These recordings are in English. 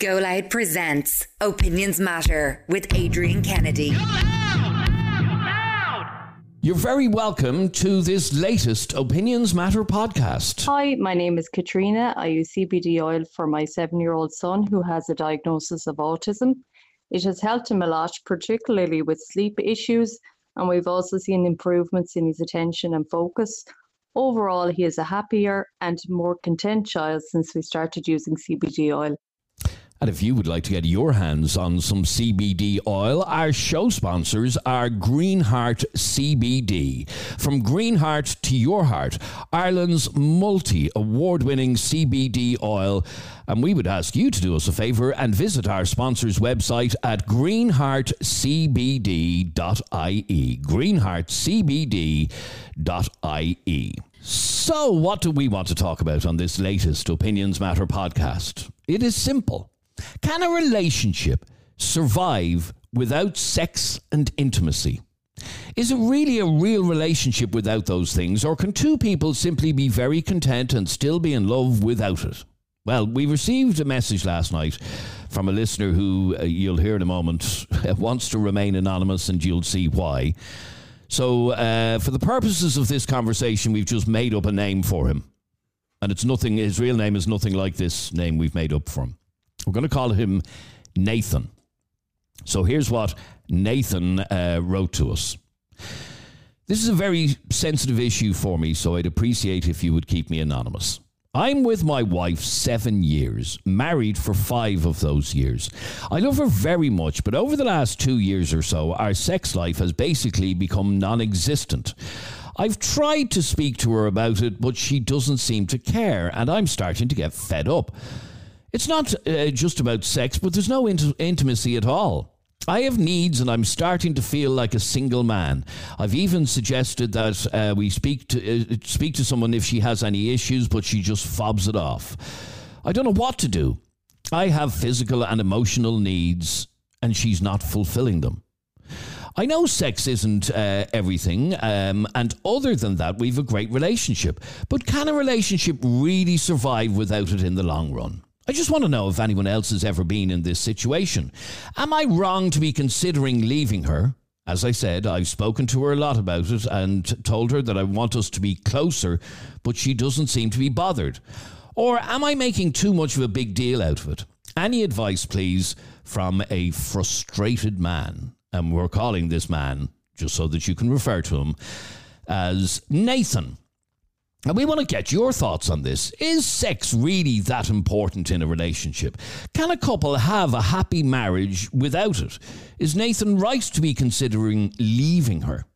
Go Loud presents Opinions Matter with Adrian Kennedy. You're very welcome to this latest Opinions Matter podcast. Hi, my name is Katrina. I use CBD oil for my seven year old son who has a diagnosis of autism. It has helped him a lot, particularly with sleep issues, and we've also seen improvements in his attention and focus. Overall, he is a happier and more content child since we started using CBD oil. And if you would like to get your hands on some CBD oil, our show sponsors are Greenheart CBD. From Greenheart to your heart, Ireland's multi award winning CBD oil. And we would ask you to do us a favour and visit our sponsor's website at greenheartcbd.ie. Greenheartcbd.ie. So, what do we want to talk about on this latest Opinions Matter podcast? It is simple. Can a relationship survive without sex and intimacy? Is it really a real relationship without those things, or can two people simply be very content and still be in love without it? Well, we received a message last night from a listener who uh, you'll hear in a moment wants to remain anonymous, and you'll see why. So, uh, for the purposes of this conversation, we've just made up a name for him. And it's nothing, his real name is nothing like this name we've made up for him. We're going to call him Nathan. So here's what Nathan uh, wrote to us. This is a very sensitive issue for me, so I'd appreciate if you would keep me anonymous. I'm with my wife seven years, married for five of those years. I love her very much, but over the last two years or so, our sex life has basically become non existent. I've tried to speak to her about it, but she doesn't seem to care, and I'm starting to get fed up. It's not uh, just about sex, but there's no int- intimacy at all. I have needs and I'm starting to feel like a single man. I've even suggested that uh, we speak to uh, speak to someone if she has any issues, but she just fobs it off. I don't know what to do. I have physical and emotional needs, and she's not fulfilling them. I know sex isn't uh, everything, um, and other than that, we've a great relationship. But can a relationship really survive without it in the long run? I just want to know if anyone else has ever been in this situation. Am I wrong to be considering leaving her? As I said, I've spoken to her a lot about it and told her that I want us to be closer, but she doesn't seem to be bothered. Or am I making too much of a big deal out of it? Any advice, please, from a frustrated man? And we're calling this man, just so that you can refer to him, as Nathan. And we want to get your thoughts on this. Is sex really that important in a relationship? Can a couple have a happy marriage without it? Is Nathan right to be considering leaving her?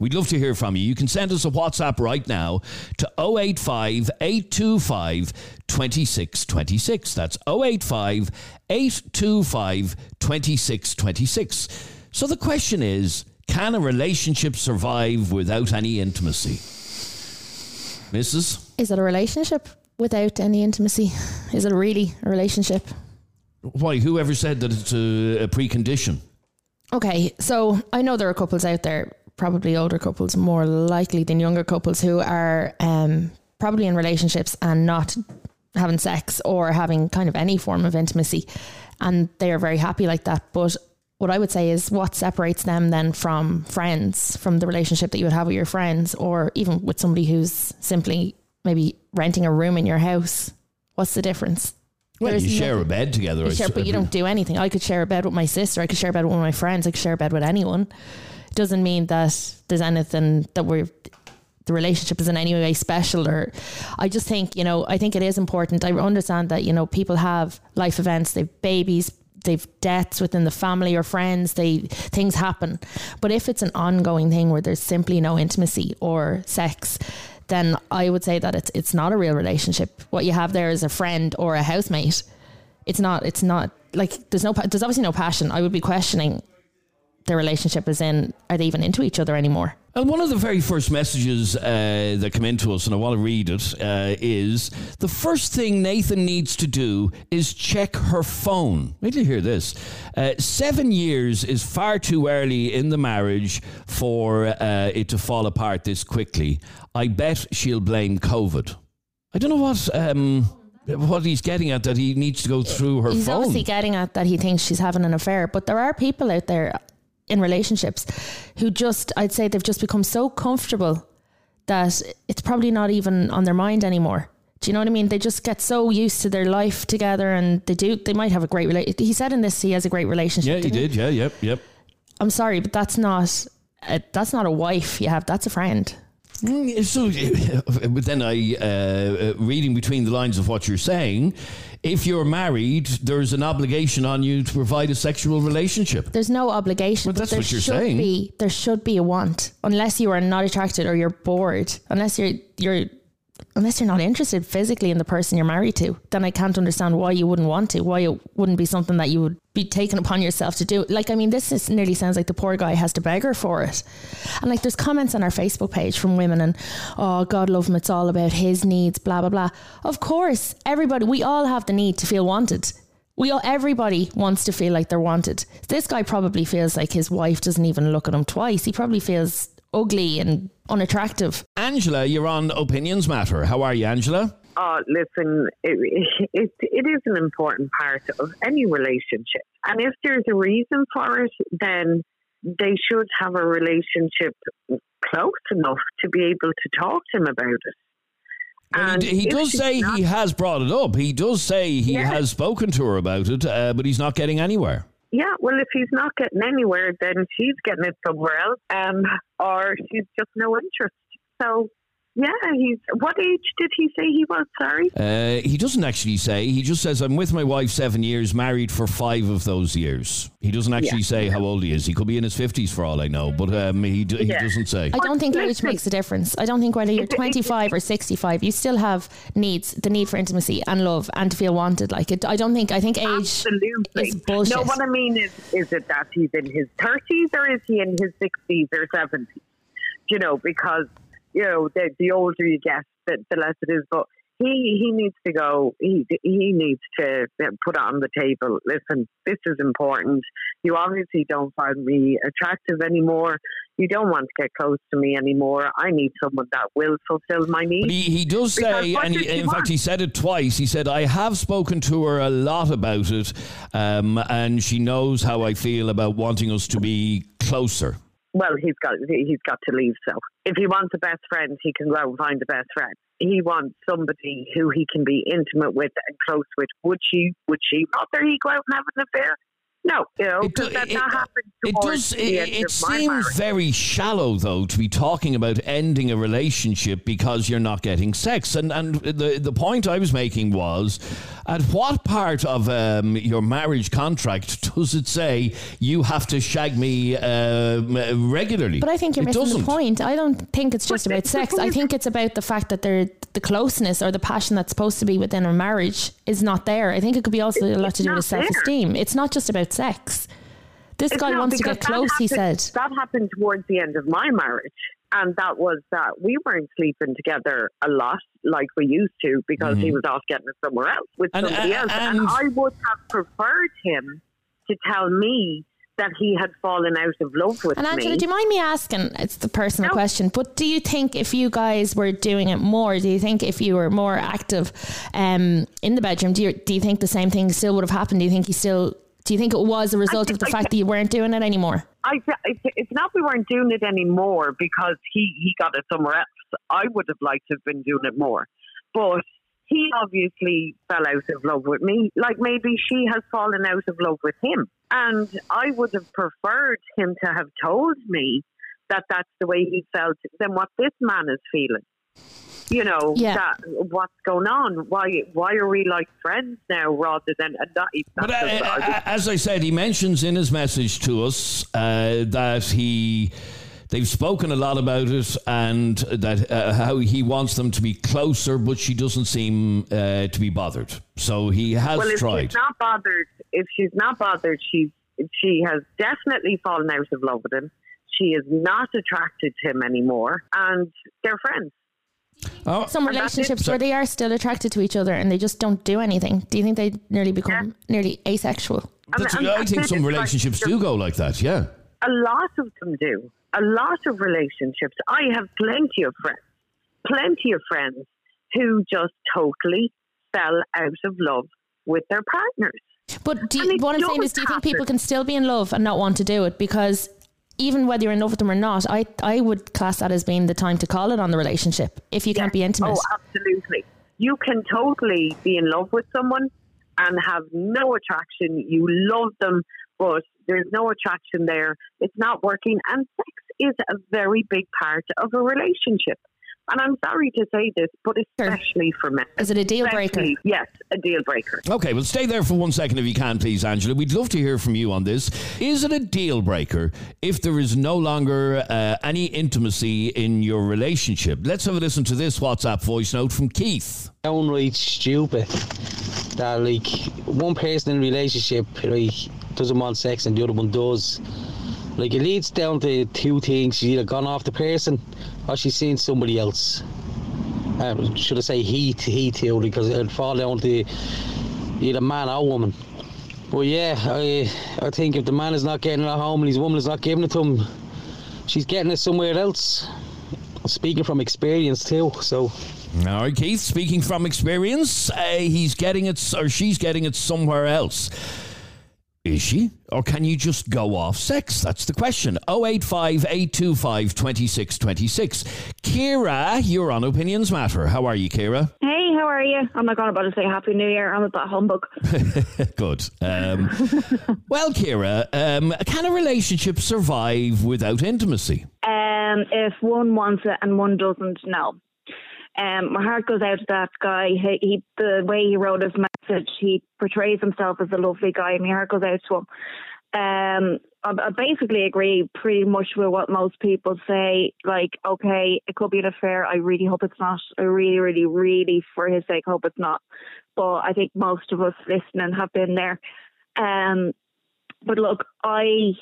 We'd love to hear from you. You can send us a WhatsApp right now to 085 825 2626. That's 085 825 2626. So the question is can a relationship survive without any intimacy? Mrs. Is it a relationship without any intimacy? Is it really a relationship? Why? Whoever said that it's a, a precondition? Okay, so I know there are couples out there, probably older couples more likely than younger couples, who are um, probably in relationships and not having sex or having kind of any form of intimacy. And they are very happy like that. But what I would say is what separates them then from friends, from the relationship that you would have with your friends, or even with somebody who's simply maybe renting a room in your house. What's the difference? Well, There's you share nothing- a bed together. You share, but you don't do anything. I could share a bed with my sister. I could share a bed with one of my friends. I could share a bed with anyone. It doesn't mean that there's anything that we're the relationship is in any way special or I just think, you know, I think it is important. I understand that, you know, people have life events, they've babies, they've deaths within the family or friends, they things happen. But if it's an ongoing thing where there's simply no intimacy or sex, then I would say that it's it's not a real relationship. What you have there is a friend or a housemate. It's not. It's not like there's no. There's obviously no passion. I would be questioning their relationship is in. Are they even into each other anymore? And one of the very first messages uh, that come into us, and I want to read it, uh, is the first thing Nathan needs to do is check her phone. Wait till you hear this. Uh, seven years is far too early in the marriage for uh, it to fall apart this quickly. I bet she'll blame COVID. I don't know what. Um, what he's getting at that he needs to go through her phone. He's phone. obviously getting at that he thinks she's having an affair, but there are people out there in relationships who just, I'd say, they've just become so comfortable that it's probably not even on their mind anymore. Do you know what I mean? They just get so used to their life together, and they do. They might have a great relationship. He said in this he has a great relationship. yeah, he did. Yeah, yep, yep. I'm sorry, but that's not. A, that's not a wife you have. That's a friend. Mm, So, but then I, uh, uh, reading between the lines of what you're saying, if you're married, there's an obligation on you to provide a sexual relationship. There's no obligation. Well, but that's what you're should saying. Be, there should be a want, unless you are not attracted or you're bored. Unless you're you're unless you're not interested physically in the person you're married to, then I can't understand why you wouldn't want to. Why it wouldn't be something that you would be taking upon yourself to do. Like I mean, this is nearly sounds like the poor guy has to beg her for it. And like there's comments on our Facebook page from women and oh God love him, it's all about his needs, blah blah blah. Of course, everybody we all have the need to feel wanted. We all, everybody wants to feel like they're wanted. This guy probably feels like his wife doesn't even look at him twice. He probably feels ugly and unattractive. Angela, you're on Opinions Matter. How are you, Angela? Oh, listen, it, it, it is an important part of any relationship. And if there's a reason for it, then they should have a relationship close enough to be able to talk to him about it. And he, he does say not- he has brought it up. He does say he Yeah. has spoken to her about it, uh, but he's not getting anywhere. Yeah, well, if he's not getting anywhere, then she's getting it somewhere else, um, or she's just no interest. So, yeah, he's. What age did he say he was? Sorry. Uh, he doesn't actually say. He just says, I'm with my wife seven years, married for five of those years. He doesn't actually Yeah. say how old he is. He could be in his 50s for all I know, but um, he, d- he doesn't say. I don't think age makes a difference. I don't think whether you're It- it- 25 or 65, you still have needs, the need for intimacy and love and to feel wanted. Like it, I don't think, I think age Absolutely. is bullshit. No, what I mean is, is it that he's in his 30s or is he in his 60s or 70s? You know, because, you know, the, the older you get, the, the less it is. But he, he needs to go, he, he needs to put it on the table. Listen, this is important. You obviously don't find me attractive anymore. You don't want to get close to me anymore. I need someone that will fulfill my But needs. he, he does say, and he, in fact, want? he said it twice. He said, I have spoken to her a lot about it, um, and she knows how I feel about wanting us to be closer. well, he's got he's got to leave. So if he wants a best friend, he can go and find a best friend. He wants somebody who he can be intimate with and close with. Would she? Would she rather he go out and have an affair? No, you know, It do- it- that happened It does. It, it seems very shallow, though, to be talking about ending a relationship because you're not getting sex. And and the the point I was making was, at what part of um, your marriage contract does it say you have to shag me um, regularly? But I think you're It missing doesn't. the point. I don't think it's just But about sex. I think it's about the fact that there the closeness or the passion that's supposed to be within a marriage is not there. I think it could be also a lot to do with self esteem. It's not just about sex. This It's guy wants to get that close, he said. That happened towards the end of my marriage. And that was that we weren't sleeping together a lot like we used to because he was off getting it somewhere else with And- somebody and- else. And, and- I would have preferred him to tell me that he had fallen out of love with And Angela, me. do you mind me asking? It's the personal No. question, but do you think if you guys were doing it more, do you think if you were more active um, in the bedroom, do you, do you think the same thing still would have happened? Do you think you still? Do you think it was a result of the I- fact that you weren't doing it anymore? I, it's, it's not we weren't doing it anymore because he, he got it somewhere else. I would have liked to have been doing it more. But he obviously fell out of love with me, like maybe she has fallen out of love with him. And I would have preferred him to have told me that that's the way he felt than what this man is feeling. You know, Yeah. that what's going on? Why why are we like friends now rather than and not But not uh, just- I uh, just- as I said, he mentions in his message to us uh, that he they've spoken a lot about it and that uh, how he wants them to be closer, but she doesn't seem uh, to be bothered. So he has well, if tried. she's not bothered, if she's not bothered, she's she has definitely fallen out of love with him. She is not attracted to him anymore, and they're friends. Oh, Some And that's it. relationships where they are still attracted to each other and they just don't do anything. Do you think they nearly become nearly asexual? that's- and I think some It's like relationships do go like that. Yeah. A lot of them do. A lot of relationships. I have plenty of friends, plenty of friends who just totally fell out of love with their partners. But do you, it what I'm saying is, do you think people can still be in love and not want to do it? Because even whether you're in love with them or not, I I would class that as being the time to call it on the relationship if you can't be intimate. Oh, absolutely. You can totally be in love with someone and have no attraction. You love them, but there's no attraction there. It's not working. And sex is a very big part of a relationship. And I'm sorry to say this, but especially for men. Is it a deal breaker? Especially- Yes, a deal breaker. Okay, well, stay there for one second if you can, please, Angela. We'd love to hear from you on this. Is it a deal breaker if there is no longer uh, any intimacy in your relationship? Let's have a listen to this WhatsApp voice note from Keith. downright stupid that like one person in a relationship like doesn't want sex and the other one does. Like it leads down to two things: she's either gone off the person or she's seen somebody else. Um, should I say he he too? Because it'd fall down to either man or woman. But yeah, I I think if the man is not getting it at home and his woman is not giving it to him, she's getting it somewhere else. Speaking from experience too, so. All right, Keith, speaking from experience, uh, he's getting it, or she's getting it somewhere else. Is she? Or can you just go off sex? That's the question. 085 825 2626. Kira, you're on Opinions Matter. How are you, Kira? Hey, how are you? I'm not going about to say Happy New Year. I'm a bit humbug. Good. Um, well, Kira, um, can a relationship survive without intimacy? Um, if one wants it and one doesn't, no. Um, my heart goes out to that guy. He, he, the way he wrote his message, he portrays himself as a lovely guy. My heart goes out to him. Um, I, I basically agree pretty much with what most people say. Like, okay, it could be an affair. I really hope it's not. I really, really, really, for his sake, hope it's not. But I think most of us listening have been there. Um, but look, I,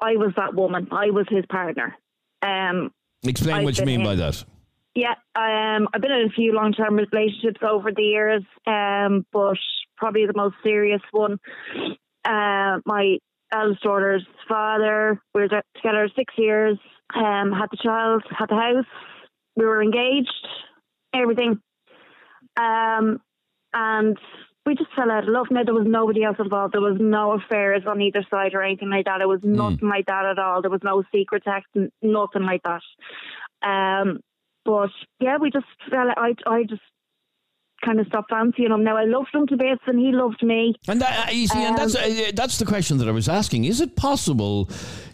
I was that woman. I was his partner. Um, Explain I've what you mean by that. Yeah, um, I've been in a few long term relationships over the years, um, but probably the most serious one. Uh, my eldest daughter's father, we were together six years, um, had the child, had the house, we were engaged, everything. Um, and we just fell out of love. Now, there was nobody else involved. There was no affairs on either side or anything like that. It was nothing like that at all. There was no secret text, n- nothing like that. Um, but yeah, we just fell. I I just kind of stopped fancying him. Now I loved him to bits, and he loved me. And that, uh, you see, and that's uh, that's the question that I was asking. Is it possible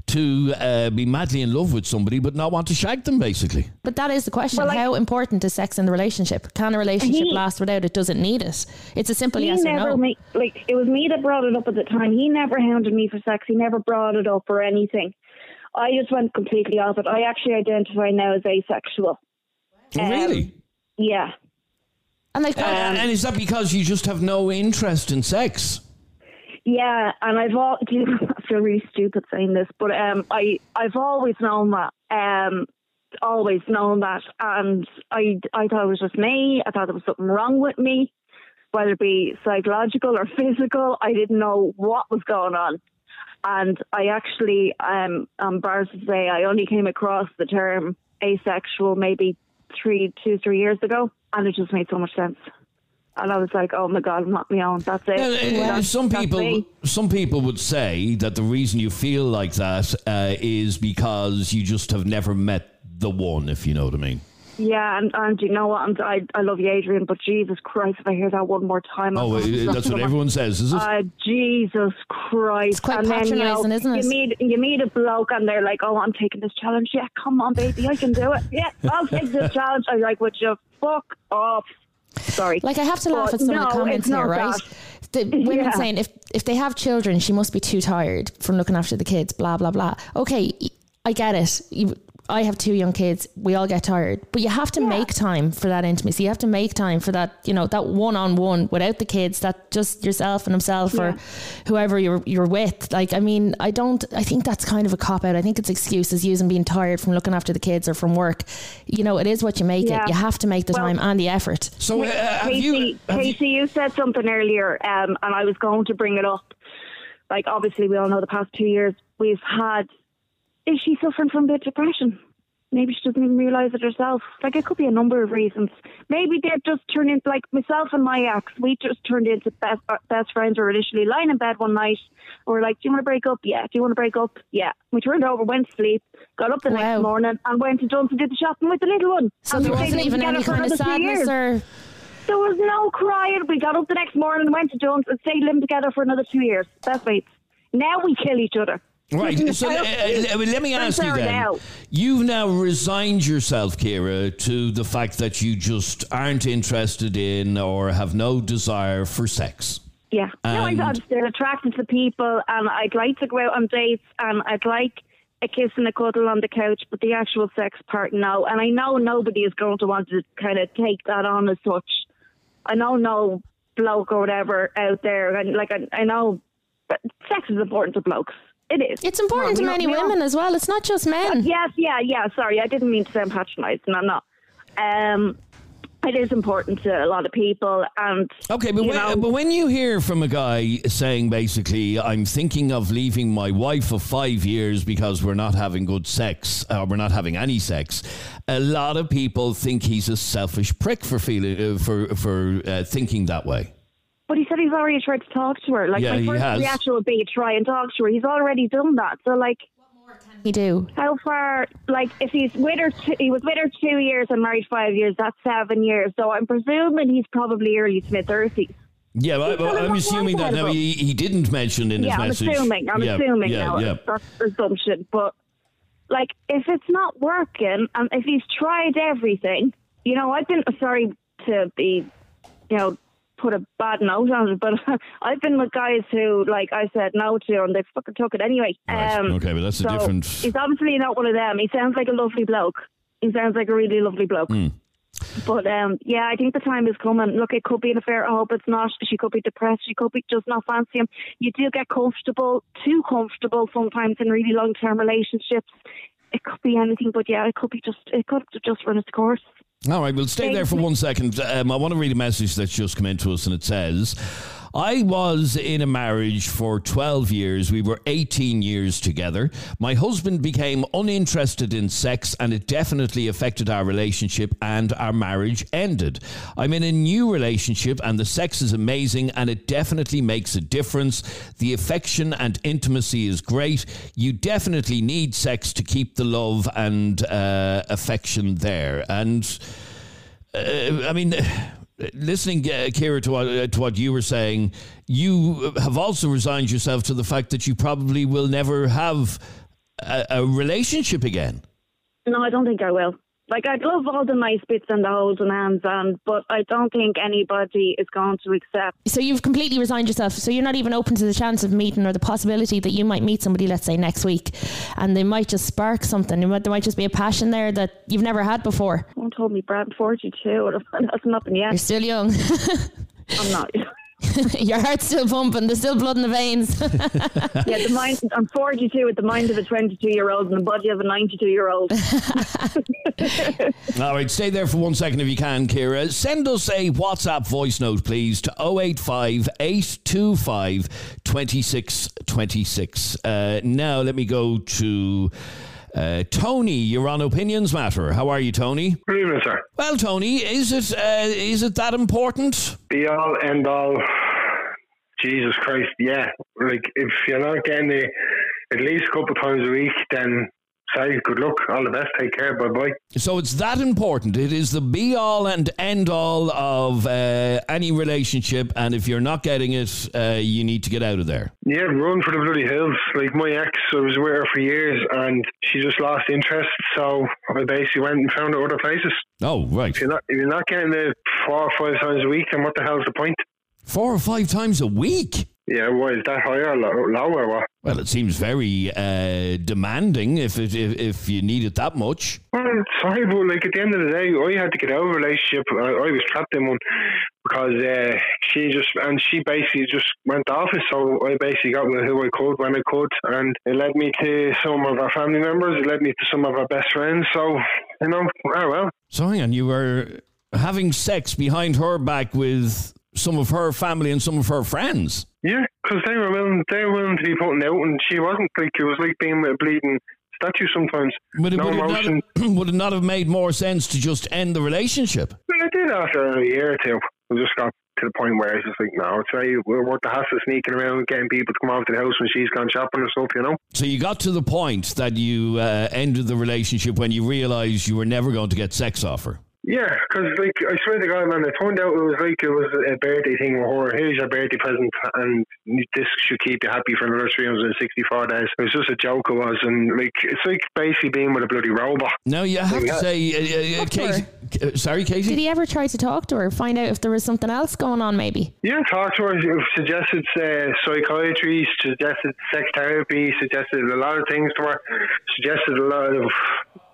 to uh, be madly in love with somebody but not want to shag them, basically? But that is the question. Well, like- How important is sex in the relationship? Can a relationship He- last without it? Does it need it? It's a simple he yes or no. ma- like it was me that brought it up at the time. He never hounded me for sex. He never brought it up or anything. I just went completely off it. I actually identify now as asexual. Um, really? Yeah. and like, Uh, and is that because you just have no interest in sex? Yeah, and I've all I feel really stupid saying this, but um, I I've always known that. Um, always known that, and I I thought it was just me. I thought there was something wrong with me, whether it be psychological or physical. I didn't know what was going on, and I actually um I'm embarrassed to say I only came across the term asexual maybe three two three years ago, and it just made so much sense. And I was like, "Oh my god, I'm not my own. That's it." Now, That's- some people, some people would say that the reason you feel like that uh, is because you just have never met the one, if you know what I mean. Yeah, and, and you know what? I'm, I I love you, Adrian, but Jesus Christ, if I hear that one more time, Oh, I'm that's what everyone says, is it? Uh, Jesus Christ! It's quite and then, you know, patronising, isn't it? You meet you meet a bloke, and they're like, "Oh, I'm taking this challenge. Yeah, come on, baby, I can do it. Yeah, I'll take this challenge." I'm like, "Would you fuck off?" Sorry. like I have to laugh But at some no, of the comments here, right? that. The women Yeah. saying if if they have children, she must be too tired from looking after the kids. Blah blah blah. Okay, I get it. You, I have two young kids. We all get tired, but you have to make time for that intimacy. You have to make time for that, you know, that one on one without the kids. That just yourself and himself or whoever you're you're with. Like, I mean, I don't. I think that's kind of a cop out. I think it's excuses using being tired from looking after the kids or from work. You know, it is what you make Yeah. it. You have to make the Well- time and the effort. so, uh, have Casey, you? Have you Casey, you said something earlier, um, and I was going to bring it up. Like, obviously, we all know the past two years we've had. Is she suffering from a bit of depression? maybe she doesn't even realise it herself. Like it could be a number of reasons. Maybe they've just turned into like myself and my ex. We just turned into best uh, best friends. We were initially lying in bed one night. We were like, "Do you want to break up? Yeah. Do you want to break up? Yeah." We turned over, went to sleep, got up the Wow. next morning, and went to Johnson did the shopping with the little one. So and there wasn't even any kind of another two years. sadness or There was no crying. We got up the next morning, went to Jones, and stayed living together for another two years. Best mates. Now we kill each other. Right. So uh, uh, let me ask you then. You've now resigned yourself, Kira, to the fact that you just aren't interested in or have no desire for sex. Yeah. no, And- I'm still attracted to people, and I'd like to go out on dates, and I'd like a kiss and a cuddle on the couch, but the actual sex part, no. And I know nobody is going to want to kind of take that on as such. I know no bloke or whatever out there, and like I, I know, but sex is important to blokes. It is. it's important to many we all- we all- women as well. It's not just men. Yes, yeah, yeah. Sorry, I didn't mean to sound patronising. I'm not. Um, it is important to a lot of people, and Okay, but you when, know- but when you hear from a guy saying basically, I'm thinking of leaving my wife of five years because we're not having good sex, or we're not having any sex, a lot of people think he's a selfish prick for feeling uh, for for uh, thinking that way. But he said he's already tried to talk to her. Like Yeah, my he first has. reaction would be try and talk to her. He's already done that. So like, He do. how far? Like, if he's with her, two, he was with her two years and married five years. That's seven years. So I'm presuming he's probably early to mid thirties. Yeah, but, He's but got a I'm assuming that now he, he didn't mention in Yeah, his I'm message. assuming. I'm yeah, assuming yeah, now. Yeah. That's assumption. But like, if it's not working, and if he's tried everything, you know, I've been sorry to be, you know, put a bad note on it, but I've been with guys who, like, I said no to, and they fucking took it anyway. Right. Um, okay, but that's a so different. He's obviously not one of them. He sounds like a lovely bloke. He sounds like a really lovely bloke. Hmm. But um, yeah, I think the time is coming. Look, it could be an affair. I hope it's not. She could be depressed. She could be just not fancy him. You do get comfortable, too comfortable sometimes in really long term relationships. It could be anything, but yeah, it could be just. It could have just run its course. All right, we'll stay there for one second. Um, I want to read a message that's just come into us, and it says, I was in a marriage for 12 years. We were 18 years together. My husband became uninterested in sex, and it definitely affected our relationship, and our marriage ended. I'm in a new relationship, and the sex is amazing, and it definitely makes a difference. The affection and intimacy is great. You definitely need sex to keep the love and uh, affection there. And uh, I mean, listening, uh, Kira, to what, uh, to what you were saying, you have also resigned yourself to the fact that you probably will never have a, a relationship again. No, I don't think I will. Like I'd love all the nice bits and the holding hands, and but I don't think anybody is going to accept So you've completely resigned yourself. So you're not even open to the chance of meeting or the possibility that you might meet somebody, let's say next week, and they might just spark something. There might, there might just be a passion there that you've never had before. Someone told me Brad 42. That's nothing yet. You're still young. I'm not. Your heart's still pumping. There's still blood in the veins. Yeah, the mind. I'm 42 with the mind of a 22 year old and the body of a 92 year old. All right, stay there for one second if you can, Kira. Send us a WhatsApp voice note, please, to 085 825 2626. Uh, now, let me go to. Uh, Tony, you're on Opinions Matter. How are you, Tony? Good evening, sir. Well, Tony, is it uh, is it that important? Be all, end all. Jesus Christ, yeah. Like, if you're not getting it at least a couple times a week, then say good luck, all the best, take care, bye bye. So it's that important. It is the be all and end all of uh, any relationship, and if you're not getting it, uh, you need to get out of there. Yeah, run for the bloody hills. Like, my ex, I was with her for years and she just lost interest, so I basically went and found her other places. Oh, right. If you're not, if you're not getting it four or five times a week, then what the hell's the point? Four or five times a week. Yeah, is that higher or low, low or what? Well, it seems very uh, demanding if, it, if if you need it that much. Well, sorry, but like at the end of the day, I had to get out of a relationship. I, I was trapped in one because uh, she just and she basically just went off it. So I basically got with who I could when I could, and it led me to some of our family members. It led me to some of our best friends. So you know, oh well. So hang on, you were having sex behind her back with some of her family and some of her friends. Yeah, because they were willing, they were willing to be putting out, and she wasn't. Like it was like being with a bleeding statue sometimes. Would it, no would, it would it not have made more sense to just end the relationship? Well, I did after a year or two. I just got to the point where I was just like, no, it's very worth the hassle sneaking around, getting people to come over to the house when she's gone shopping and stuff, you know. So you got to the point that you uh, ended the relationship when you realised you were never going to get sex off her. Yeah, because like I swear to God, man, it turned out it was like it was a birthday thing with her. Here's your birthday present, and this should keep you happy for another 364 days. It was just a joke, it was, and like it's like basically being with a bloody robot. Now you have to say, uh, uh, Casey, uh, sorry, Casey. Did he ever try to talk to her, find out if there was something else going on? Maybe. Yeah, talked to her, suggested uh, psychiatry, suggested sex therapy, suggested a lot of things to her, suggested a lot of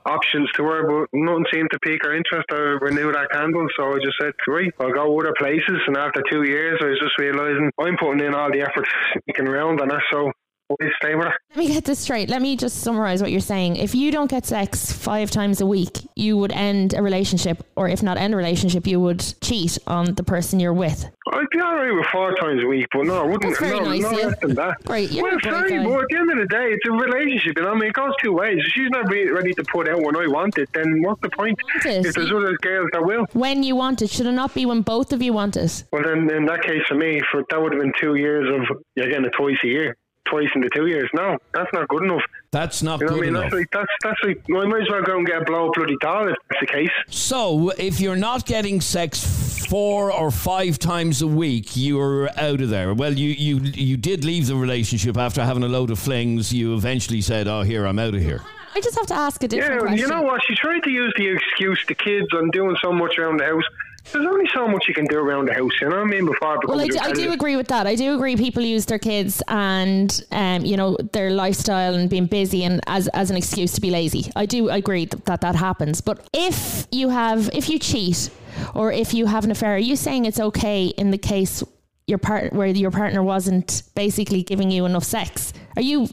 options to her, but nothing seemed to pique her interest or renew that candle. So I just said, right, I'll go other places. And after two years, I was just realising I'm putting in all the effort sneaking around on her, so why stay with her? Let me get this straight. Let me just summarize what you're saying. If you don't get sex five times a week, you would end a relationship, or if not end a relationship, you would cheat on the person you're with. I'd be all right with four times a week, but no, I wouldn't. That's very no, nice, no yeah. less than that. Great, you're well, sorry, guy. but at the end of the day, it's a relationship. You know, I mean, it goes two ways. If she's not re- ready to put out when I want it, then what's the point? If there's other girls that will. When you want it, should it not be when both of you want it? Well, then in that case, for me, for that would have been two years of you're getting it twice a year, twice in the two years. No, that's not good enough. That's not You know good what I mean? enough. That's like that's that's like well, I might as well go and get a blow bloody doll if that's the case. So, if you're not getting sex four or five times a week, you're out of there. Well, you you you did leave the relationship after having a load of flings. You eventually said, "Oh, here, I'm out of here." I just have to ask a different Yeah, question. you know what? She tried to use the excuse the kids on doing so much around the house. There's only so much you can do around the house, you know what I mean? Before Well, I do, I do agree with that. I do agree people use their kids and um, you know their lifestyle and being busy and as as an excuse to be lazy. I do agree that that, that happens. But if you have if you cheat or if you have an affair, are you saying it's okay in the case your part where your partner wasn't basically giving you enough sex? Are you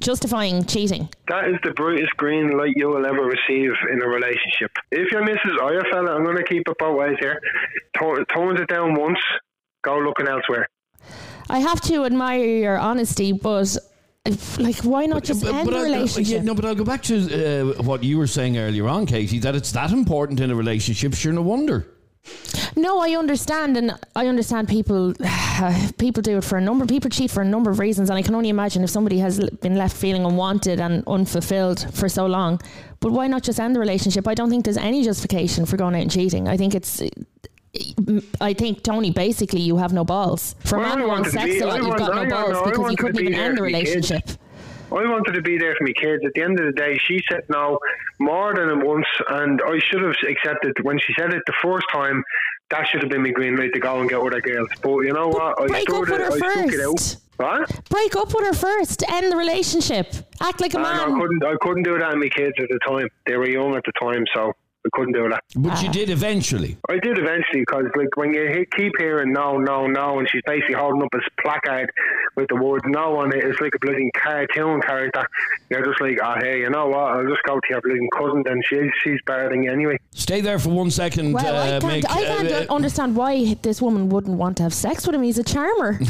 justifying cheating? That is the brightest green light you will ever receive in a relationship. If your missus or your fella, I'm going to keep it both ways here, tones it down once, go looking elsewhere. I have to admire your honesty, but if- like, why not just end the I'll go- relationship? yeah, no, but I'll go back to uh, what you were saying earlier on, Katie, that it's that important in a relationship. Sure, no wonder. No, I understand, and I understand people. people do it for a number. People cheat for a number of reasons, and I can only imagine if somebody has been left feeling unwanted and unfulfilled for so long. But why not just end the relationship? I don't think there's any justification for going out and cheating. I think it's. I think Tony, basically, you have no balls. For a Well, man who wants sex be- a lot, you've want- got no balls no, I because you couldn't be even end the relationship. kids. I wanted to be there for my kids. At the end of the day, she said no more than once, and I should have accepted when she said it the first time. That should have been my green light to go and get other girls. But you know what? I break up stood with it. her I stuck it out. first. What? Break up with her first. End the relationship. Act like a And man. I couldn't. I couldn't do that. with my kids at the time. They were young at the time, so I couldn't do that. But you did eventually. I did eventually because, like, when you keep hearing no, no, no, and she's basically holding up this placard with the word no on it, it's like a bloody cartoon character. You're just like, oh, hey, you know what? I'll just go to your bloody cousin, then she's she's better than you anyway. Stay there for one second. Well, I uh, can't, make, I can't uh, understand why this woman wouldn't want to have sex with him. He's a charmer.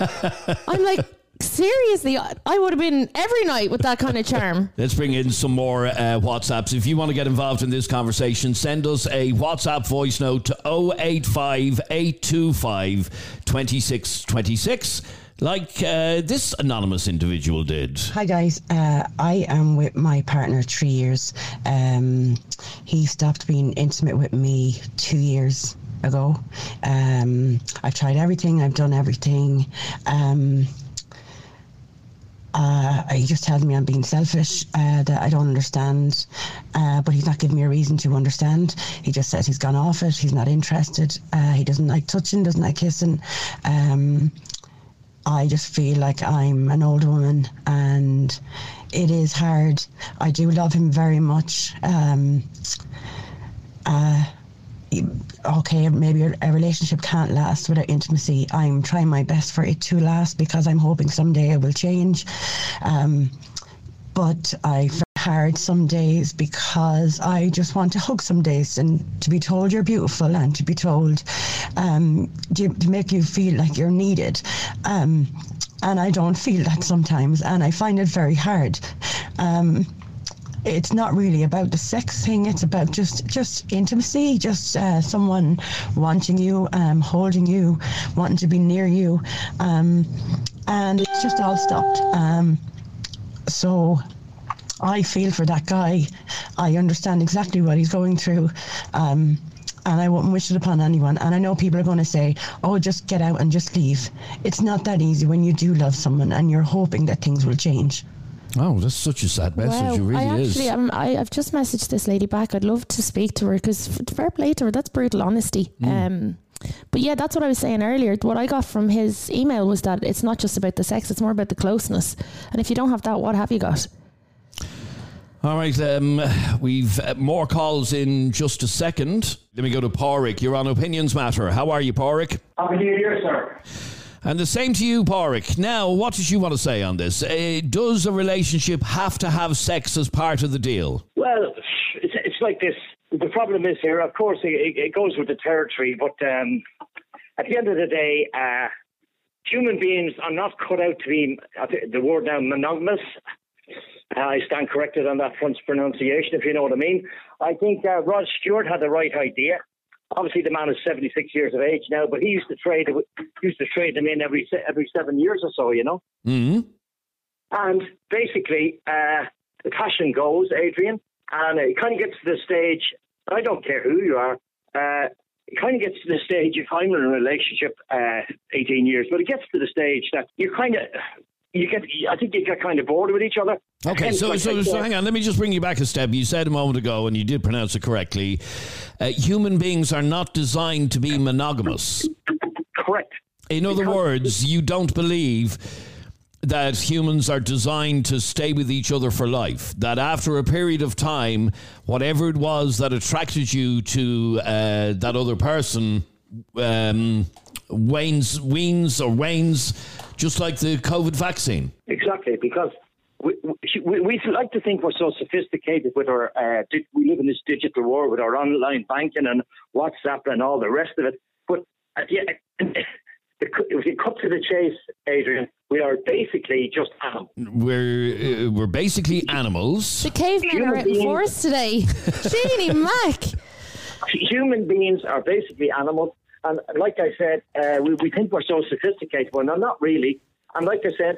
I'm like, seriously, I I would have been every night with that kind of charm. Let's bring in some more uh, WhatsApps. If you want to get involved in this conversation, send us a WhatsApp voice note to 085 825 2626, like uh, this anonymous individual did. Hi guys, uh, I am with my partner three years. Um, he stopped being intimate with me two years ago. Um, I've tried everything. I've done everything. Um, uh, he just tells me I'm being selfish, uh, that I don't understand, uh, but he's not giving me a reason to understand. He just says he's gone off it, he's not interested, uh, he doesn't like touching, doesn't like kissing. Um, I just feel like I'm an old woman and it is hard. I do love him very much. Um, uh, okay, maybe a, relationship can't last without intimacy. I'm trying my best for it to last because I'm hoping someday it will change. Um, but I find it hard some days because I just want to hug some days and to be told you're beautiful and to be told um, to, to make you feel like you're needed. Um, and I don't feel that sometimes, and I find it very hard. Um, it's not really about the sex thing. It's about just just intimacy, just uh, someone wanting you, um, holding you, wanting to be near you, um, and it's just all stopped. Um, so I feel for that guy. I understand exactly what he's going through. Um, and I wouldn't wish it upon anyone. And I know people are going to say, oh, just get out and just leave. It's not that easy when you do love someone and you're hoping that things will change. Oh, that's such a sad message. Wow, it really I is. actually, um, I, I've just messaged this lady back. I'd love to speak to her because fair play to her. That's brutal honesty. Mm. Um, but yeah, that's what I was saying earlier. What I got from his email was that it's not just about the sex; it's more about the closeness. And if you don't have that, what have you got? All right, um, we've uh, more calls in just a second. Let me go to Porrick. You're on Opinions Matter. How are you, Porrick? Happy New Year, sir. And the same to you, Porrick. Now, what did you want to say on this? Uh, does a relationship have to have sex as part of the deal? Well, it's, it's like this. The problem is here, of course, it, it goes with the territory, but um, at the end of the day, uh, human beings are not cut out to be, the word now, monogamous. Uh, I stand corrected on that front pronunciation, if you know what I mean. I think uh, Rod Stewart had the right idea. Obviously, the man is 76 years of age now, but he used to trade used to trade them in every every seven years or so, you know. hmm And basically, uh, the passion goes, Adrian, and it kind of gets to the stage. I don't care who you are. Uh, it kind of gets to the stage. If I'm in a relationship, uh, 18 years, but it gets to the stage that you're kind of you get. I think you get kind of bored with each other. Okay, Hence, so, like so, so hang on. Let me just bring you back a step. You said a moment ago, and you did pronounce it correctly. Uh, human beings are not designed to be monogamous. Correct. In other words, you don't believe that humans are designed to stay with each other for life. That after a period of time, whatever it was that attracted you to uh, that other person um, wanes, weans or wanes, just like the COVID vaccine. Exactly, because we, we, we like to think we're so sophisticated with our. Uh, di- we live in this digital world with our online banking and WhatsApp and all the rest of it. But uh, yeah, if you cut to the chase, Adrian, we are basically just animals. We're uh, we're basically animals. The cavemen Human are out in beings- force today. Jeannie Mac. Human beings are basically animals. And like I said, uh, we, we think we're so sophisticated. Well, no, not really. And like I said,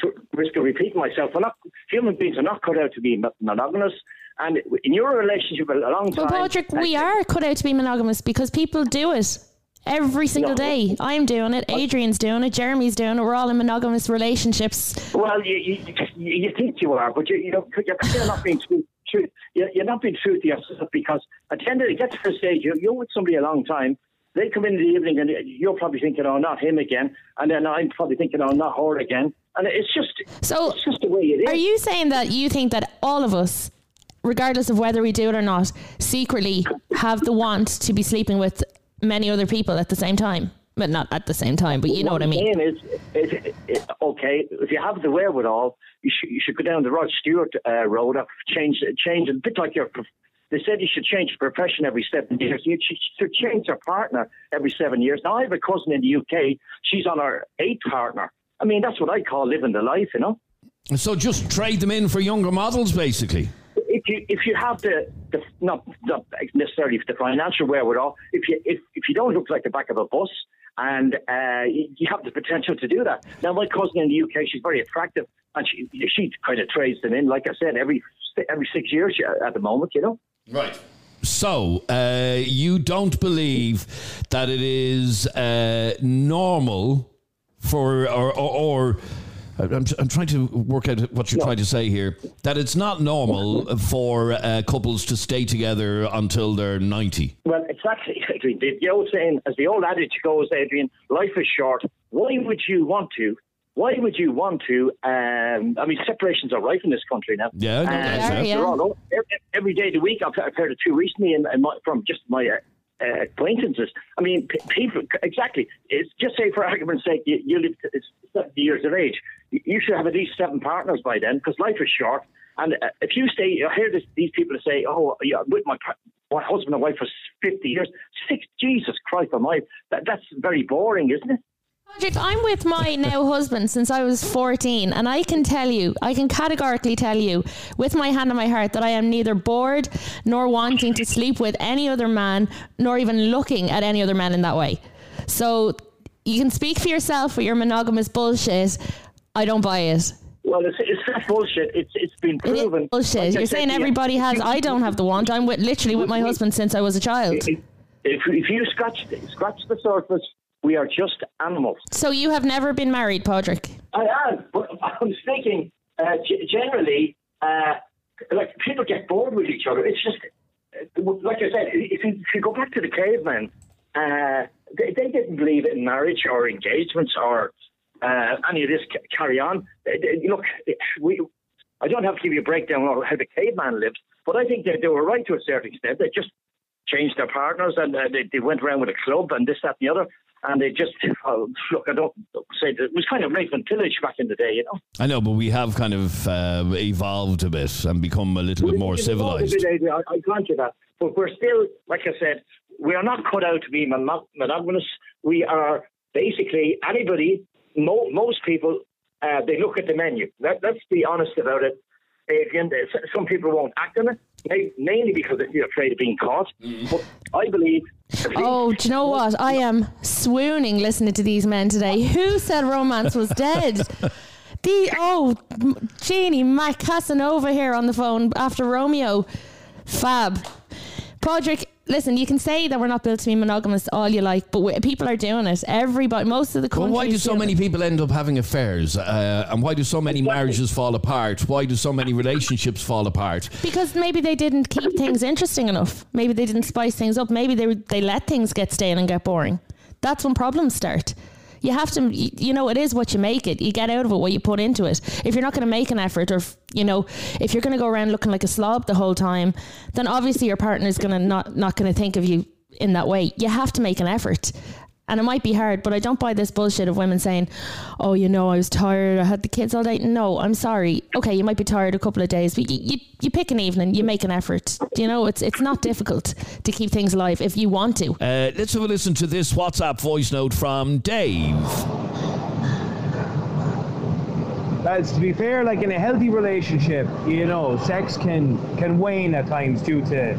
to risk of repeating myself, we're not, human beings are not cut out to be monogamous. And in your relationship, a long time. Patrick, we are cut out to be monogamous because people do it every single No. day. I'm doing it. Adrian's doing it. Jeremy's doing it. We're all in monogamous relationships. Well, you, you, you you think you are, but you, you know, you're not being true. you're, you're not being true to yourself because at the end of it, get to the stage, you're, you're with somebody a long time. They come in in the evening and you're probably thinking, oh, not him again. And then I'm probably thinking, oh, not her again. And it's just, So, it's just the way it is. are you saying that you think that all of us, regardless of whether we do it or not, secretly have the want to be sleeping with many other people at the same time? But not at the same time, but you know what I I'm mean. is, is, is, okay, if you have the wherewithal, you should you should go down the Rod Stewart uh, road, change change a bit like your. They said you should change your profession every seven years. You should, change your partner every seven years. Now I have a cousin in the UK. She's on her eighth partner. I mean, that's what I call living the life, you know. So just trade them in for younger models, basically. if you if you have the, the not not necessarily the financial wherewithal, if you if, if you don't look like the back of a bus and uh, you you have the potential to do that. Now my cousin in the UK, she's very attractive, and she she kind of trades them in. Like I said, every every six years at the moment, you know. Right. So, uh, you don't believe that it is uh, normal for, or, or, or I'm, I'm trying to work out what you're trying to say here, that it's not normal for uh, couples to stay together until they're 90. Well, exactly, Adrian. The, the old saying, as the old adage goes, Adrian, life is short. Why would you want to? Why would you want to? Um, I mean, separations are rife in this country now. Yeah, Uh, that, yeah. they're all every, every day of the week. I've, I've heard of two recently in, in my, from just my uh, uh, acquaintances. I mean, p- people, exactly. It's just say, for argument's sake, you, you live to it's 70 years of age. You- You should have at least seven partners by then because life is short. And uh, if you stay, I hear this, these people say, oh, yeah, with my, my husband and wife for 50 years. Six, Jesus Christ alive. That, that's very boring, isn't it? I'm with my now husband since I was 14, and I can tell you, I can categorically tell you, with my hand on my heart, that I am neither bored nor wanting to sleep with any other man, nor even looking at any other man in that way. So you can speak for yourself with your monogamous bullshit. I don't buy it. Well, it's, it's not bullshit. It's it's been It proven. bullshit. Like You're said saying you, everybody if has. I don't have the want. I'm with, literally with my husband since I was a child. If, if you scratch scratch the surface, we are just animals. So you have never been married, Patrick? I am, but I'm speaking uh, g- generally. Uh, like people get bored with each other. It's just uh, like I said. If you, if you go back to the cavemen, uh, they, they didn't believe in marriage or engagements or uh, any of this ca- carry on. They- they- Look, we. I don't have to give you a breakdown of how the caveman lived, but I think that they were right to a certain extent. They just changed their partners and uh, they, they went around with a club and this, that, and the other. And they just, oh, look, I don't say that it was kind of rape and pillage back in the day, you know. I know, but we have kind of uh, evolved a bit and become a little bit more civilized. bit, I, I grant you that. But we're still, like I said, we are not cut out to be monogamous. We are basically anybody, mo- most people, uh, they look at the menu. Let, let's be honest about it. Again, some people won't act on it, mainly because they're afraid of being caught. Mm. But I believe. Oh, do you know what? I am swooning listening to these men today. Who said romance was dead? The oh, M- Jeannie Mac Casanova here on the phone after Romeo. Fab. Podrick, listen, you can say that we're not built to be monogamous all you like, but we, people are doing it. Everybody, most of the Well, countries. why do so many it. people end up having affairs? Uh, and why do so many marriages fall apart? Why do so many relationships fall apart? Because maybe they didn't keep things interesting enough. Maybe they didn't spice things up. Maybe they they let things get stale and get boring. That's when problems start. You have to, you know, it is what you make it. You get out of it what you put into it. If you're not going to make an effort, or if, you know, if you're going to go around looking like a slob the whole time, then obviously your partner is going to not not going to think of you in that way. You have to make an effort. And it might be hard, but I don't buy this bullshit of women saying, "Oh, you know, I was tired. I had the kids all day." No, I'm sorry. Okay, you might be tired a couple of days, but you, you, you pick an evening, you make an effort. You know, it's it's not difficult to keep things alive if you want to. Uh, let's have a listen to this WhatsApp voice note from Dave. Lads, to be fair, like in a healthy relationship, you know, sex can can wane at times due to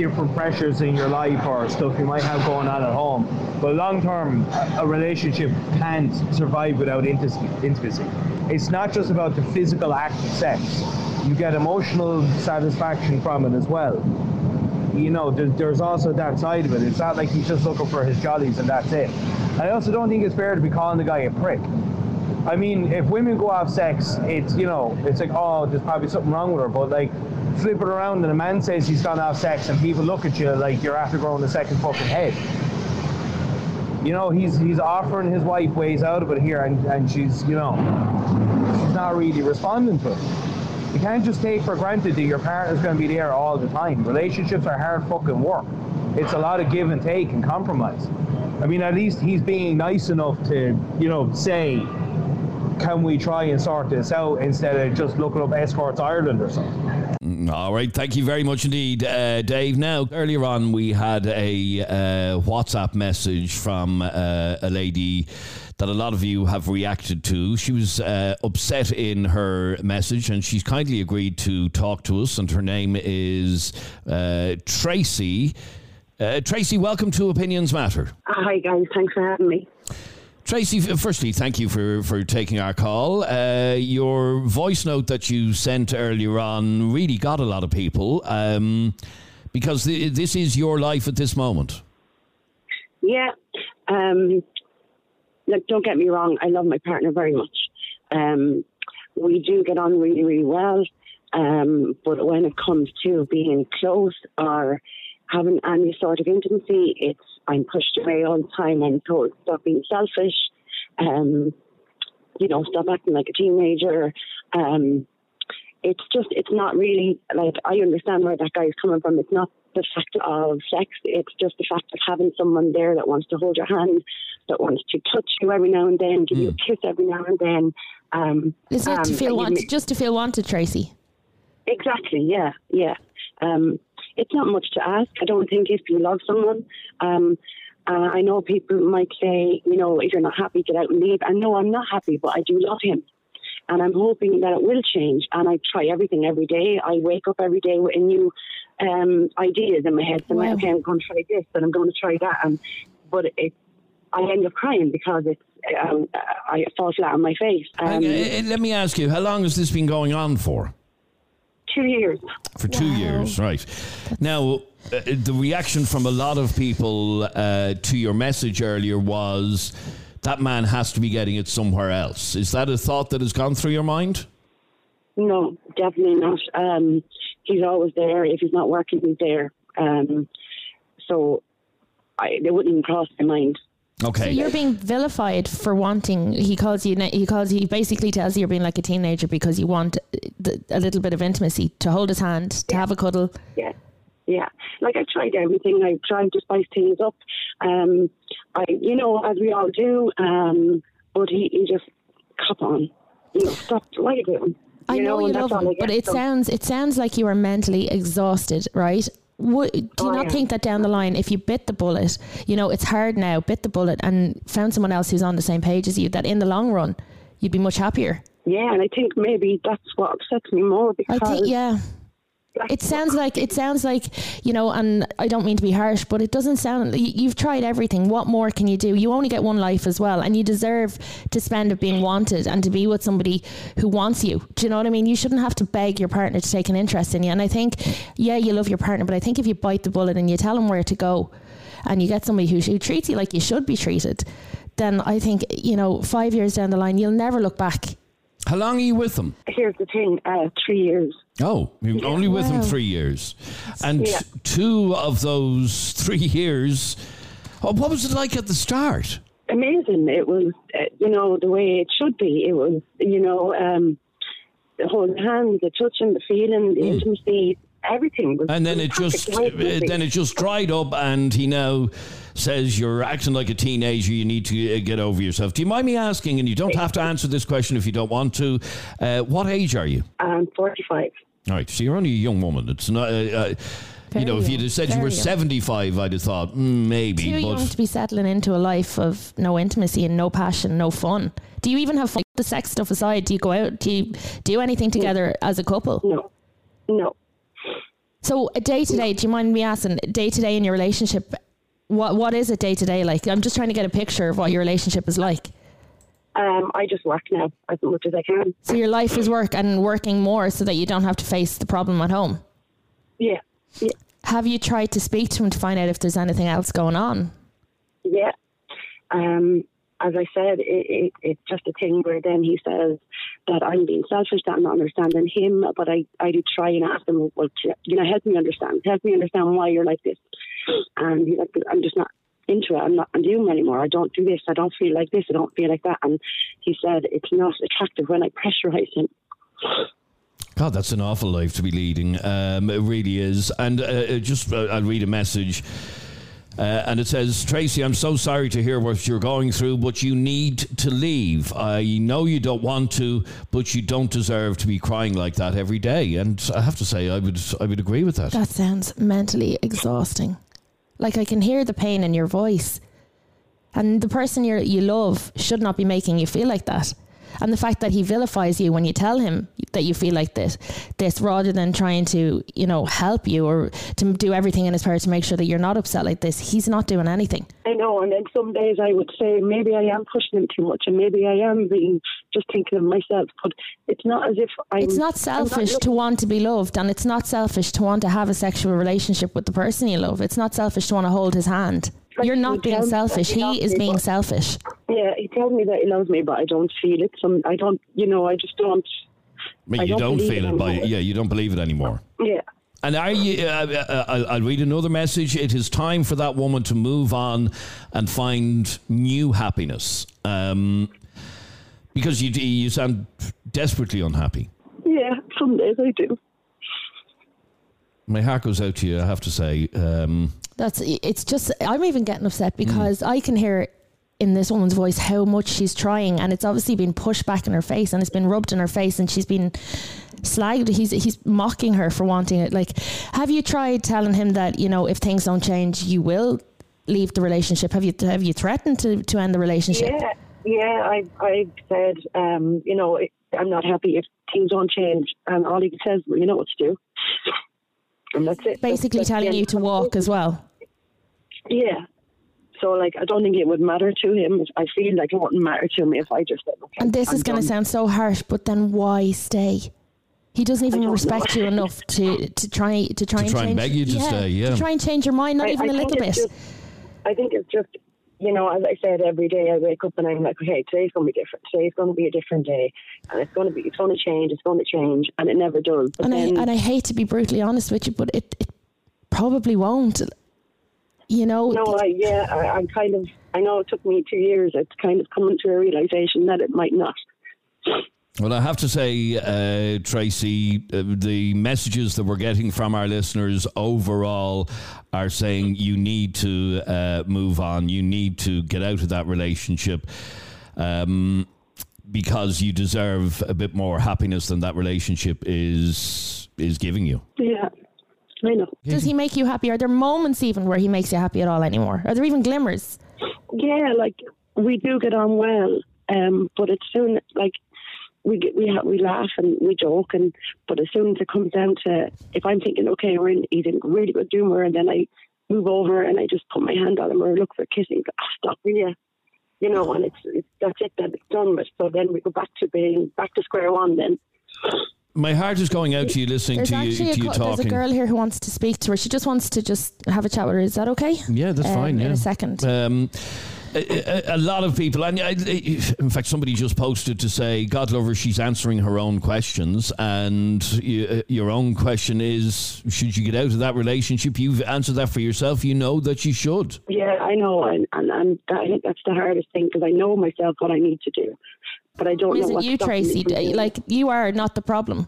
different pressures in your life or stuff you might have going on at home. But long term, a relationship can't survive without intimacy. It's not just about the physical act of sex. You get emotional satisfaction from it as well. You know, there's also that side of it. It's not like he's just looking for his jollies and that's it. I also don't think it's fair to be calling the guy a prick. I mean, if women go off sex, it's you know, it's like oh, there's probably something wrong with her. But like, flip it around and a man says he's gone off sex, and people look at you like you're after growing a second fucking head. You know, he's he's offering his wife ways out of it here, and and she's you know, she's not really responding to it. You can't just take for granted that your partner's going to be there all the time. Relationships are hard fucking work. It's a lot of give and take and compromise. I mean, at least he's being nice enough to, you know, say, can we try and sort this out instead of just looking up Escorts Ireland or something. Mm, All right, thank you very much indeed, uh, Dave. Now, earlier on, we had a uh, WhatsApp message from uh, a lady that a lot of you have reacted to. She was uh, upset in her message, and she's kindly agreed to talk to us. And her name is uh, Tracey. Uh, Tracey, welcome to Opinions Matter. Hi guys, thanks for having me. Tracey, firstly, thank you for, for taking our call. Uh, your voice note that you sent earlier on really got a lot of people um, because th- this is your life at this moment. Yeah, um, look, don't get me wrong, I love my partner very much. Um, we do get on really, really well. Um, but when it comes to being close or having any sort of intimacy, it's I'm pushed away all the time. I'm told stop being selfish. Um, you know, stop acting like a teenager. Um, it's just, it's not really like I understand where that guy is coming from. It's not the fact of sex. It's just the fact of having someone there that wants to hold your hand, that wants to touch you every now and then, give you a kiss every now and then. Um, Is it to um, feel wanted? Just to feel wanted, Tracey. Exactly. Yeah. Yeah. Um, it's not much to ask. I don't think if you love someone, um, Uh, I know people might say, you know, if you're not happy, get out and leave. And no, I'm not happy, but I do love him. And I'm hoping that it will change. And I try everything every day. I wake up every day with a new um, ideas in my head. So I'm like, okay, I'm going to try this and I'm going to try that. And but it, I end up crying because it's um, I fall flat on my face. Um, Uh, uh, let me ask you, how long has this been going on for? Two years. For two years, right. Now, uh, the reaction from a lot of people uh, to your message earlier was that man has to be getting it somewhere else. Is that a thought that has gone through your mind? No, definitely not. Um, he's always there. If he's not working, he's there. Um, so I, they wouldn't even cross my mind. Okay. So you're being vilified for wanting. He calls you. He calls. He basically tells you you're being like a teenager because you want the, a little bit of intimacy, to hold his hand, to have a cuddle. Yeah, yeah. Like I tried everything. I tried to spice things up. Um, I, you know, as we all do. Um, but he, he just cop on. You know, stop. Why are you doing? I know, you love him, but it So- sounds it sounds like you are mentally exhausted, right? Would, do you not think that down the line, if you bit the bullet, you know it's hard now, bit the bullet, and found someone else who's on the same page as you, that in the long run, you'd be much happier. Yeah, and I think maybe that's what upsets me more I because think, yeah. It sounds like it sounds like you know, and I don't mean to be harsh, but it doesn't sound. you- You've tried everything. What more can you do? You only get one life as well, and you deserve to spend it being wanted and to be with somebody who wants you. Do you know what I mean? You shouldn't have to beg your partner to take an interest in you. And I think, yeah, you love your partner, but I think if you bite the bullet and you tell him where to go, and you get somebody who, who treats you like you should be treated, then I think you know, five years down the line, you'll never look back. How long are you with him? here's the thing: uh, three years. Oh, you're only with him Wow. three years. And Yeah. two of those three years, oh, what was it like at the start? amazing. It was, uh, you know, the way it should be. It was, you know, um, the holding hands, the touching, the feeling, the intimacy, everything. Was. And then it just The way it should uh, then it just dried up, and he now says you're acting like a teenager. You need to uh, get over yourself. Do you mind me asking? And you don't have to answer this question if you don't want to. Uh, what age are you? I'm 45. All right, so you're only a young woman. It's not. Uh, uh, you know, if you'd have said you were young. 75, I'd have thought mm, maybe. Too but young to be settling into a life of no intimacy and no passion, no fun. Do you even have fun? The sex stuff aside, do you go out? Do you do anything together as a couple? No, no. So day to day, do you mind me asking? Day to day in your relationship, what what is it day to day like? I'm just trying to get a picture of what your relationship is like. Um, I just work now as much as I can. So your life is work and working more so that you don't have to face the problem at home. Yeah, yeah, Have you tried to speak to him to find out if there's anything else going on? yeah. Um, as I said, it, it, it's just a thing where then he says that I'm being selfish, that I'm not understanding him. But I, I do try and ask him, well, you know, help me understand, help me understand why you're like this. And he's like, I'm just not into it. I'm not I'm doing it anymore. I don't do this. I don't feel like this. I don't feel like that. And he said it's not attractive when I pressurize him. God, that's an awful life to be leading. Um, it really is. And uh, uh, just, uh, I'll read a message. Uh, and it says, Tracey, I'm so sorry to hear what you're going through, but you need to leave. I know you don't want to, but you don't deserve to be crying like that every day. And I have to say, I would, I would agree with that. That sounds mentally exhausting. Like I can hear the pain in your voice. And the person you you love should not be making you feel like that. And the fact that he vilifies you when you tell him that you feel like this, this rather than trying to, you know, help you or to do everything in his power to make sure that you're not upset like this, he's not doing anything. I know, and then some days I would say maybe I am pushing him too much, and maybe I am being just thinking of myself. But it's not as if I'm. It's not selfish to want to be loved, and it's not selfish to want to have a sexual relationship with the person you love. It's not selfish to want to hold his hand. Like, You're not being tells me that selfish. he He is being but- selfish. Yeah, he tells me that he loves me, but I don't feel it. Some I don't, you know, I just don't. But I you don't, don't feel it it by, yeah, you don't believe it anymore. Yeah. And are you? Uh, uh, I'll, I'll read another message. It is time for that woman to move on and find new happiness, um, because you you sound desperately unhappy. Yeah, some days I do. My heart goes out to you. I have to say. Um, That's it's just I'm even getting upset because I can hear in this woman's voice how much she's trying and it's obviously been pushed back in her face and it's been rubbed in her face and she's been slagged he's he's mocking her for wanting it like have you tried telling him that you know if things don't change you will leave the relationship? Have you have you threatened to, to end the relationship? Yeah, yeah. I I said, um, you know, I'm not happy if things don't change, and all he says, well, you know what to do, and that's it. Basically, That's- that's telling you to walk as well. Yeah. So, like, I don't think it would matter to him. I feel like it wouldn't matter to me if I just said, okay. And this I'm is going to sound so harsh, but then why stay? He doesn't even respect you enough to, to try to try To and try and change, beg you to stay, yeah. to try and change your mind, not I- even I a little bit. just- I think it's just, you know, as I said, every day I wake up and I'm like, okay, today's going to be different. Today's going to be a different day, and it's going to be, it's going to change. It's going to change, and it never does. But and then, I and I hate to be brutally honest with you, but it, it probably won't. You know, no, I, yeah, I, I'm kind of. I know it took me two years. It's kind of coming to a realization that it might not. Well, I have to say, uh, Tracey, uh, the messages that we're getting from our listeners overall are saying you need to uh, move on. You need to get out of that relationship um, because you deserve a bit more happiness than that relationship is is giving you. Yeah, I know. does he make you happy? Are there moments even where he makes you happy at all anymore? Are there even glimmers? Yeah, like we do get on well, um, but it's soon like we get, we ha- we laugh and we joke, and but as soon as it comes down to if I'm thinking, okay, we're in he's in really good humour, and then I move over and I just put my hand on him or look for kissing, oh, stop, will you? You know, and it's, it's that's it, that it's done with. So then we go back to being back to square one. Then My heart is going out to you listening There's to you, actually to a, you co- there's a girl here who wants to speak to her. She just wants to just have a chat with her. Is that okay? Yeah, that's Um, fine. Yeah. In a second. Um, a, a- a lot of people, and I, in fact, somebody just posted to say, "God love her, she's answering her own questions." And y- your own question is, should you get out of that relationship? You've answered that for yourself. You know that you should. yeah, I know, and and, and I think that's the hardest thing because I know myself what I need to do, but I don't know Isn't you, Tracey? Like you are not the problem.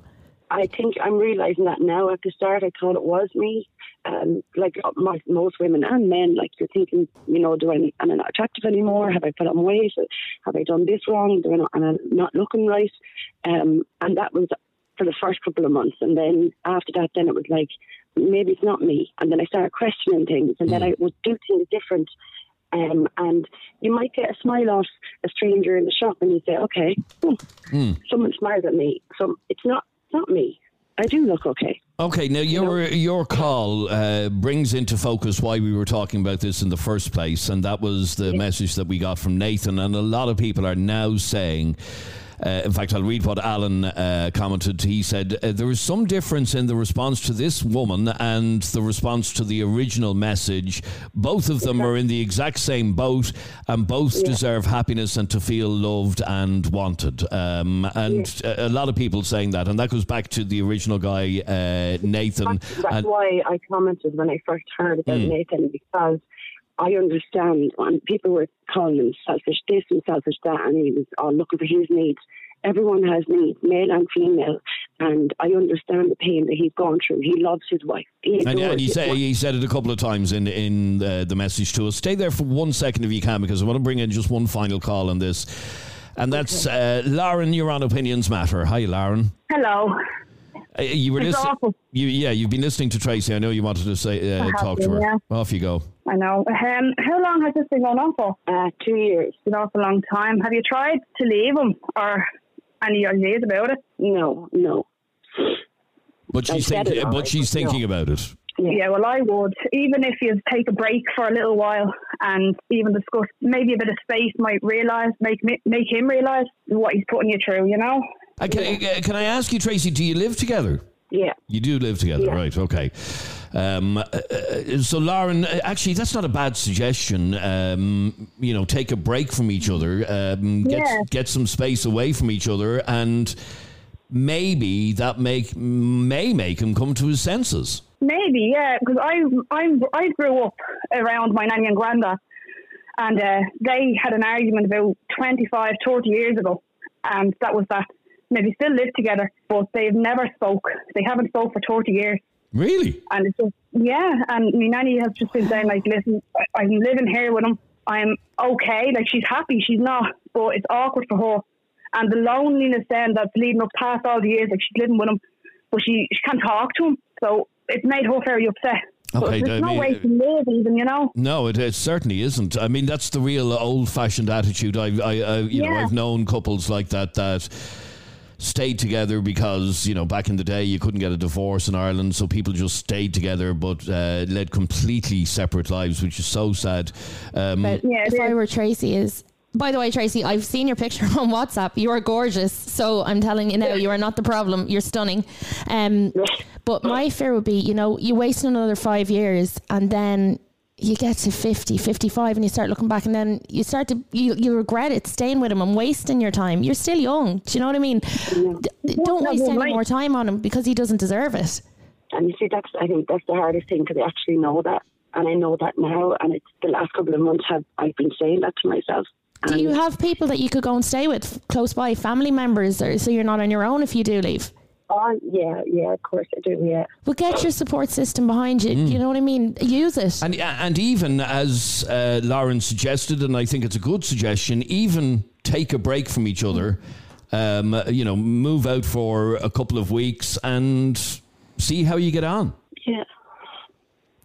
I think I'm realizing that now. At the start, I thought it was me. Um, like uh, my, most women and men, like you're thinking, you know, do I am I not attractive anymore? Have I put on weight? Have I done this wrong? Do I not, am I not looking right? Um, and that was for the first couple of months, and then after that, then it was like maybe it's not me. And then I started questioning things, and then I would do things different. Um, and you might get a smile off a stranger in the shop, and you say, "Okay, hmm, someone smiled at me, so it's not it's not me. I do look okay." Okay, now your your call uh, brings into focus why we were talking about this in the first place, and that was the message that we got from Nathan. And a lot of people are now saying, uh, in fact, I'll read what Alan uh, commented. He said uh, there is some difference in the response to this woman and the response to the original message. Both of them are in the exact same boat, and both deserve happiness and to feel loved and wanted. Um, and a a lot of people saying that, and that goes back to the original guy, uh, Nathan. That's and- why I commented when I first heard about Mm. Nathan because I understand when people were calling him selfish this and selfish that, and he was all looking for his needs. Everyone has needs, male and female, and I understand the pain that he's gone through. He loves his wife. He And, adores and he, his said, wife. he said it a couple of times in in uh, the message to us. Stay there for one second if you can, because I want to bring in just one final call on this. And that's uh, Lauren. You're on Opinions Matter. Hi, Lauren. Hello. Uh, you were It's listening. awful. You, yeah, you've been listening to Tracey. I know you wanted to say uh, have talk to her. yeah. Off you go. I know. Um, how long has this been going on for? Uh, two years. An awful long time. Have you tried to leave him or any ideas about it? No, no. But she's said thinking. it But already, she's but no. about it. Yeah. well, I would. Even if you take a break for a little while and even discuss maybe a bit of space might realise, make make him realise what he's putting you through, you know? Uh, can, uh, can I ask you, Tracey? Do you live together? Yeah. You do live together, right? Okay. Um, uh, uh, so, Lauren, actually, that's not a bad suggestion. Um, you know, take a break from each other, um, get Yeah. get some space away from each other, and maybe that make may make him come to his senses. Maybe, yeah, because I I I grew up around my nanny and granda, and uh, they had an argument about 25, 30 years ago, and that was that. Maybe still live together, but they've never spoke. They haven't spoke for thirty years, Really? and it's just yeah. And my nanny has just been saying like, listen, I- I'm living here with him. I'm okay. Like she's happy, she's not, but it's awkward for her, and the loneliness then that's leading up past all the years. Like she's living with him, but she she can't talk to him, so it's made her very upset. So Okay, there's I no mean- way uh, to live, even, you know? No, it, it certainly isn't. I mean, that's the real old-fashioned attitude. I, I, I you know, I've known couples like that that stayed together because you know back in the day you couldn't get a divorce in Ireland, so people just stayed together but uh, led completely separate lives, which is so sad. Um, But if I were Tracey, is by the way, Tracey, I've seen your picture on WhatsApp. You are gorgeous. So I'm telling you now, you are not the problem. You're stunning. Um, but my fear would be, you know, you waste another five years and then you get to 50, 55 and you start looking back and then you start to, you, you regret it, staying with him and wasting your time. You're still young. Do you know what I mean? D- don't waste any more time on him because he doesn't deserve it. And you see, that's I think that's the hardest thing because I actually know that, and I know that now. And it's the last couple of months have I've been saying that to myself. Do you have people that you could go and stay with close by, family members, or so you're not on your own if you do leave? Oh yeah, yeah, of course I do. Yeah. But get your support system behind you. You know what I mean? Use it. And and even as uh, Lauren suggested, and I think it's a good suggestion, even take a break from each other. Um, uh, you know, move out for a couple of weeks and see how you get on. Yeah.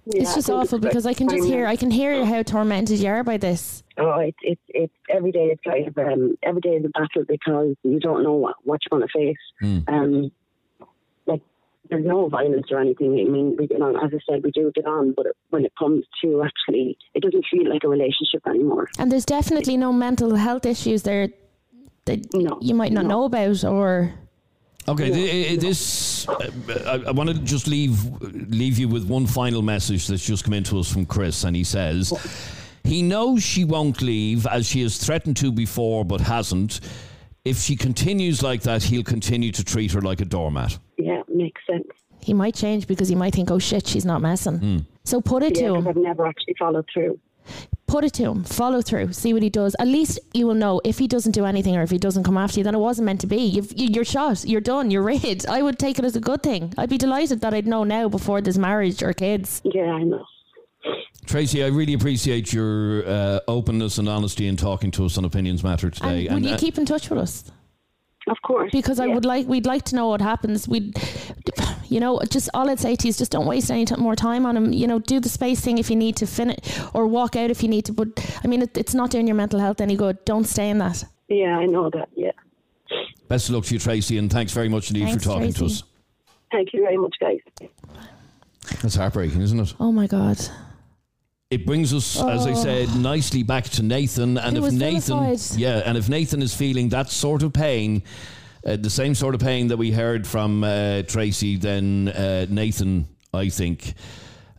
it's just awful because I can just hear, I can hear how tormented you are by this. Oh, it's it's it's every day. It's kind of um, every day is a battle because you don't know what, what you're going to face. Um, like there's no violence or anything. I mean, we get on. As I said, we do get on, but when it comes to actually, it doesn't feel like a relationship anymore. And there's definitely no mental health issues there that you might not know about or. Okay, th- this uh, I, I want to just leave leave you with one final message that's just come into us from Chris, and he says he knows she won't leave as she has threatened to before, but hasn't. If she continues like that, he'll continue to treat her like a doormat. Yeah, makes sense. He might change because he might think, oh shit, she's not messing. So put it Yeah, to 'cause him. I've never actually followed through. Put it to him. Follow through. See what he does. At least you will know if he doesn't do anything or if he doesn't come after you, then it wasn't meant to be. You've, you- you're shot. You're done. You're rid. I would take it as a good thing. I'd be delighted that I'd know now before there's marriage or kids. Yeah, I know. Tracey, I really appreciate your uh, openness and honesty in talking to us on Opinions Matter today. And would you uh, keep in touch with us? Of course. Because I would like, we'd like to know what happens. We'd, you know, just all I'd say to you is just don't waste any t- more time on him. You know, do the space thing if you need to finish or walk out if you need to. But I mean, it, it's not doing your mental health any good. Don't stay in that. Yeah, I know that. Yeah. best of luck to you, Tracey, and thanks very much indeed Thanks, for talking to us. Thank you very much, guys. That's heartbreaking, isn't it? Oh my God. It brings us, as I Oh. said, nicely back to Nathan. And Who if Nathan, vilified. yeah, and if Nathan is feeling that sort of pain, uh, the same sort of pain that we heard from uh, Tracey, then uh, Nathan, I think,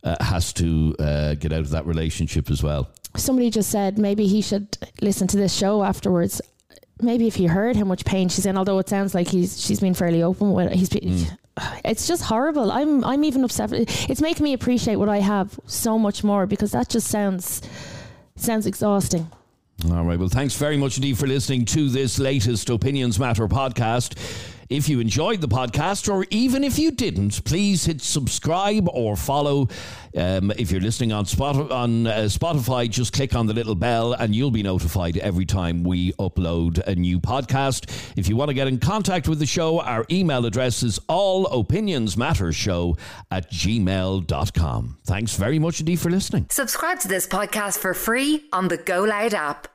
uh, has to uh, get out of that relationship as well. Somebody just said maybe he should listen to this show afterwards. Maybe if he heard how much pain she's in, although it sounds like he's she's been fairly open with it. He's been, it's just horrible. I'm I'm even upset. It's making me appreciate what I have so much more because that just sounds sounds exhausting. All right. Well, thanks very much indeed for listening to this latest Opinions Matter podcast. If you enjoyed the podcast, or even if you didn't, please hit subscribe or follow. Um, if you're listening on, Spot- on uh, Spotify, just click on the little bell and you'll be notified every time we upload a new podcast. If you want to get in contact with the show, our email address is allopinionsmattershow at gmail.com. Thanks very much indeed for listening. Subscribe to this podcast for free on the Go Loud app.